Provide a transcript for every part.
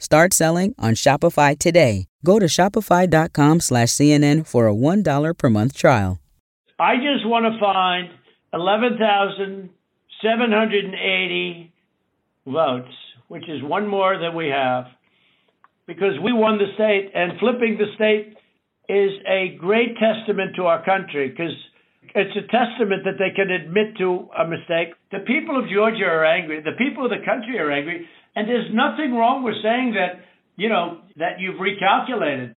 Start selling on Shopify today. Go to shopify.com slash CNN for a $1 per month trial. I just want to find 11,780 votes, which is one more than we have, because we won the state, and flipping the state is a great testament to our country because it's a testament that they can admit to a mistake. The people of Georgia are angry. The people of the country are angry. And there's nothing wrong with saying that, you know, that you've recalculated.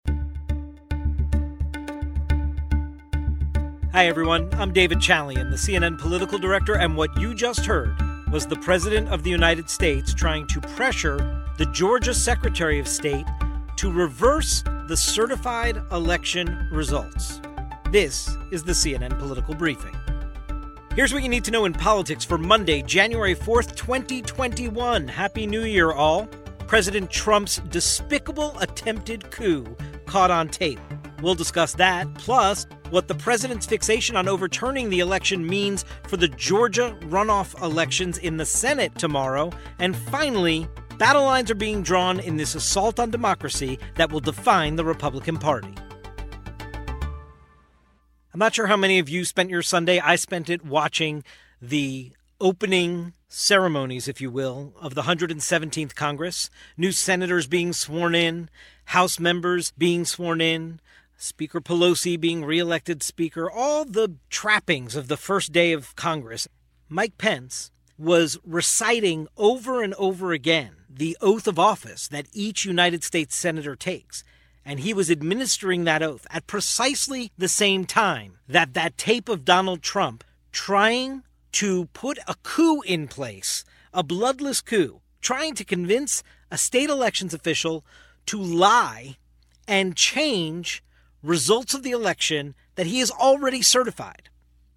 Hi, everyone. I'm David Chalian, the CNN political director, and what you just heard was the President of the United States trying to pressure the Georgia Secretary of State to reverse the certified election results. This is the CNN political briefing. Here's what you need to know in politics for Monday, January 4th, 2021. Happy New Year, all. President Trump's despicable attempted coup caught on tape. We'll discuss that, plus what the president's fixation on overturning the election means for the Georgia runoff elections in the Senate tomorrow, and finally, battle lines are being drawn in this assault on democracy that will define the Republican Party. I'm not sure how many of you spent your Sunday. I spent it watching the opening ceremonies, if you will, of the 117th Congress. New senators being sworn in, House members being sworn in, Speaker Pelosi being reelected Speaker, all the trappings of the first day of Congress. Mike Pence was reciting over and over again the oath of office that each United States Senator takes and he was administering that oath at precisely the same time that that tape of Donald Trump trying to put a coup in place, a bloodless coup, trying to convince a state elections official to lie and change results of the election that he has already certified.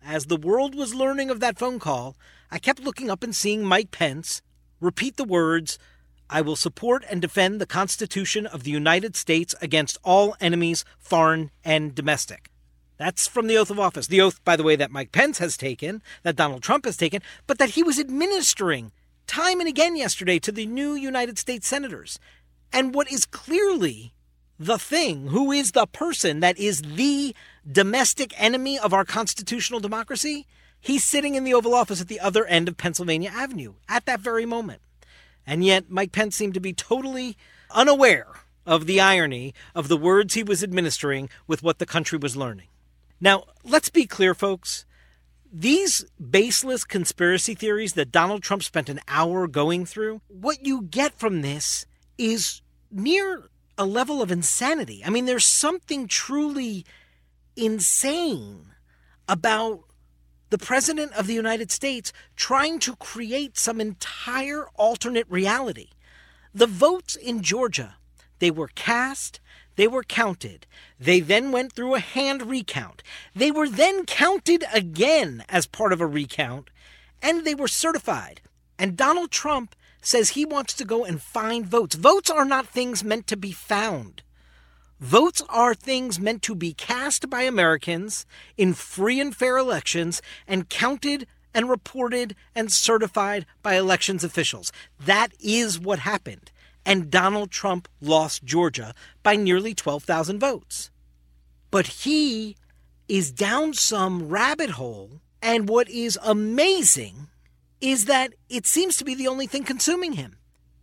As the world was learning of that phone call, I kept looking up and seeing Mike Pence repeat the words I will support and defend the Constitution of the United States against all enemies, foreign and domestic. That's from the oath of office. The oath, by the way, that Mike Pence has taken, that Donald Trump has taken, but that he was administering time and again yesterday to the new United States senators. And what is clearly the thing, who is the person that is the domestic enemy of our constitutional democracy, he's sitting in the Oval Office at the other end of Pennsylvania Avenue at that very moment. And yet, Mike Pence seemed to be totally unaware of the irony of the words he was administering with what the country was learning. Now, let's be clear, folks. These baseless conspiracy theories that Donald Trump spent an hour going through, what you get from this is near a level of insanity. I mean, there's something truly insane about the President of the United States trying to create some entire alternate reality. The votes in Georgia, they were cast, they were counted. They then went through a hand recount. They were then counted again as part of a recount, and they were certified. And Donald Trump says he wants to go and find votes. Votes are not things meant to be found. Votes are things meant to be cast by Americans in free and fair elections and counted and reported and certified by elections officials. That is what happened. And Donald Trump lost Georgia by nearly 12,000 votes. But he is down some rabbit hole. And what is amazing is that it seems to be the only thing consuming him.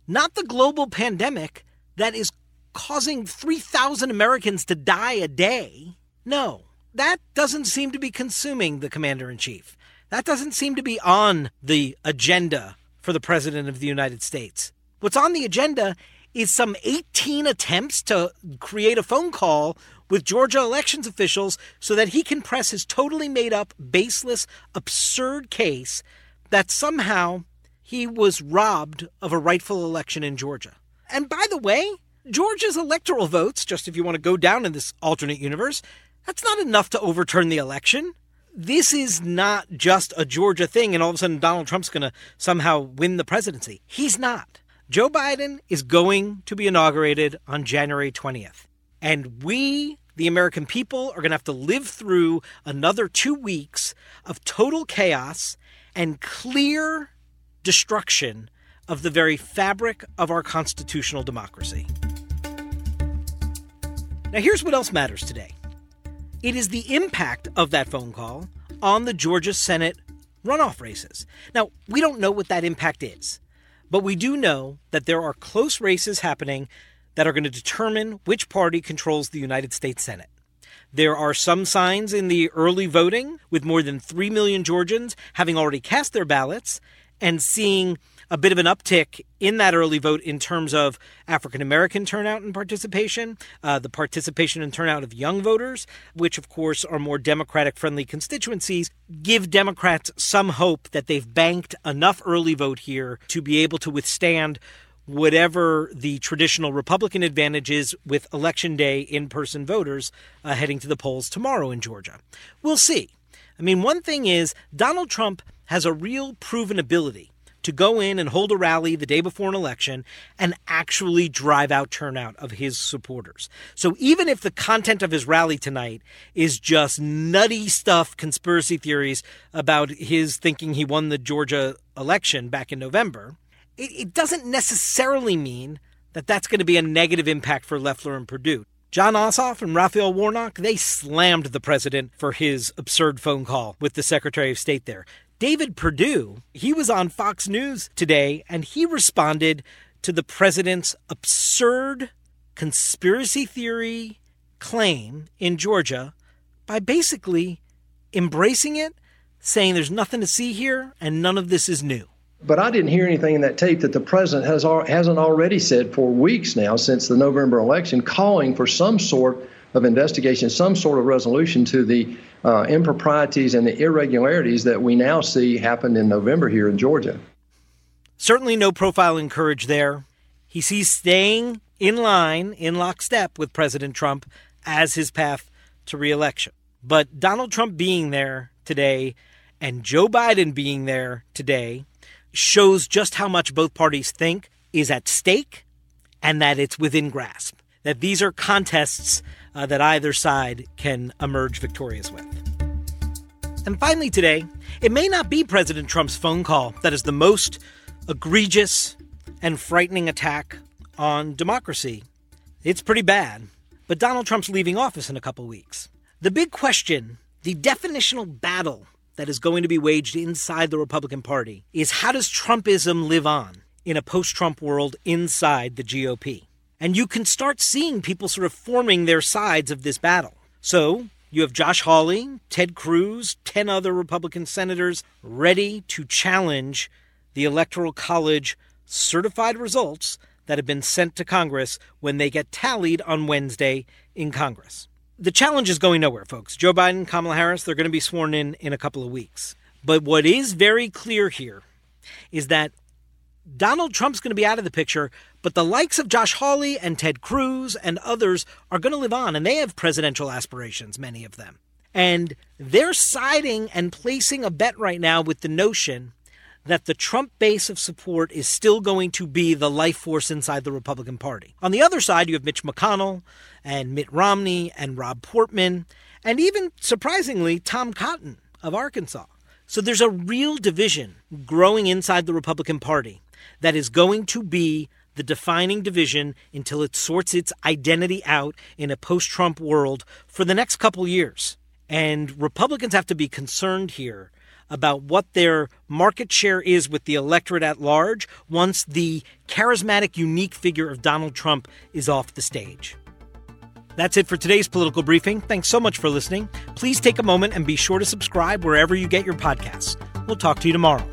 Not the global pandemic that is causing 3,000 Americans to die a day. No, that doesn't seem to be consuming the commander in chief. That doesn't seem to be on the agenda for the president of the United States. What's on the agenda is some 18 attempts to create a phone call with Georgia elections officials so that he can press his totally made up, baseless, absurd case that somehow he was robbed of a rightful election in Georgia. And by the way, Georgia's electoral votes, just if you want to go down in this alternate universe, that's not enough to overturn the election. This is not just a Georgia thing, and all of a sudden Donald Trump's going to somehow win the presidency. He's not. Joe Biden is going to be inaugurated on January 20th. And we, the American people, are going to have to live through another two weeks of total chaos and clear destruction of the very fabric of our constitutional democracy. Now, here's what else matters today it is the impact of that phone call on the Georgia Senate runoff races. Now, we don't know what that impact is, but we do know that there are close races happening that are going to determine which party controls the United States Senate. There are some signs in the early voting, with more than 3 million Georgians having already cast their ballots and seeing a bit of an uptick in that early vote in terms of African American turnout and participation, uh, the participation and turnout of young voters, which of course are more Democratic friendly constituencies, give Democrats some hope that they've banked enough early vote here to be able to withstand whatever the traditional Republican advantage is with Election Day in person voters uh, heading to the polls tomorrow in Georgia. We'll see. I mean, one thing is Donald Trump has a real proven ability to go in and hold a rally the day before an election and actually drive out turnout of his supporters. So even if the content of his rally tonight is just nutty stuff, conspiracy theories about his thinking he won the Georgia election back in November, it, it doesn't necessarily mean that that's going to be a negative impact for Loeffler and Perdue. Jon Ossoff and Raphael Warnock, they slammed the president for his absurd phone call with the Secretary of State there. David Perdue, he was on Fox News today and he responded to the president's absurd conspiracy theory claim in Georgia by basically embracing it, saying there's nothing to see here and none of this is new. But I didn't hear anything in that tape that the president has hasn't already said for weeks now since the November election, calling for some sort of investigation, some sort of resolution to the uh, improprieties and the irregularities that we now see happened in November here in Georgia. Certainly no profiling courage there. He sees staying in line, in lockstep with President Trump as his path to reelection. But Donald Trump being there today and Joe Biden being there today shows just how much both parties think is at stake and that it's within grasp. That these are contests uh, that either side can emerge victorious with. And finally, today, it may not be President Trump's phone call that is the most egregious and frightening attack on democracy. It's pretty bad, but Donald Trump's leaving office in a couple weeks. The big question, the definitional battle that is going to be waged inside the Republican Party is how does Trumpism live on in a post Trump world inside the GOP? And you can start seeing people sort of forming their sides of this battle. So you have Josh Hawley, Ted Cruz, 10 other Republican senators ready to challenge the Electoral College certified results that have been sent to Congress when they get tallied on Wednesday in Congress. The challenge is going nowhere, folks. Joe Biden, Kamala Harris, they're going to be sworn in in a couple of weeks. But what is very clear here is that Donald Trump's going to be out of the picture, but the likes of Josh Hawley and Ted Cruz and others are going to live on, and they have presidential aspirations, many of them. And they're siding and placing a bet right now with the notion that the Trump base of support is still going to be the life force inside the Republican Party. On the other side, you have Mitch McConnell and Mitt Romney and Rob Portman, and even surprisingly, Tom Cotton of Arkansas. So there's a real division growing inside the Republican Party that is going to be the defining division until it sorts its identity out in a post Trump world for the next couple years. And Republicans have to be concerned here about what their market share is with the electorate at large once the charismatic, unique figure of Donald Trump is off the stage. That's it for today's political briefing. Thanks so much for listening. Please take a moment and be sure to subscribe wherever you get your podcasts. We'll talk to you tomorrow.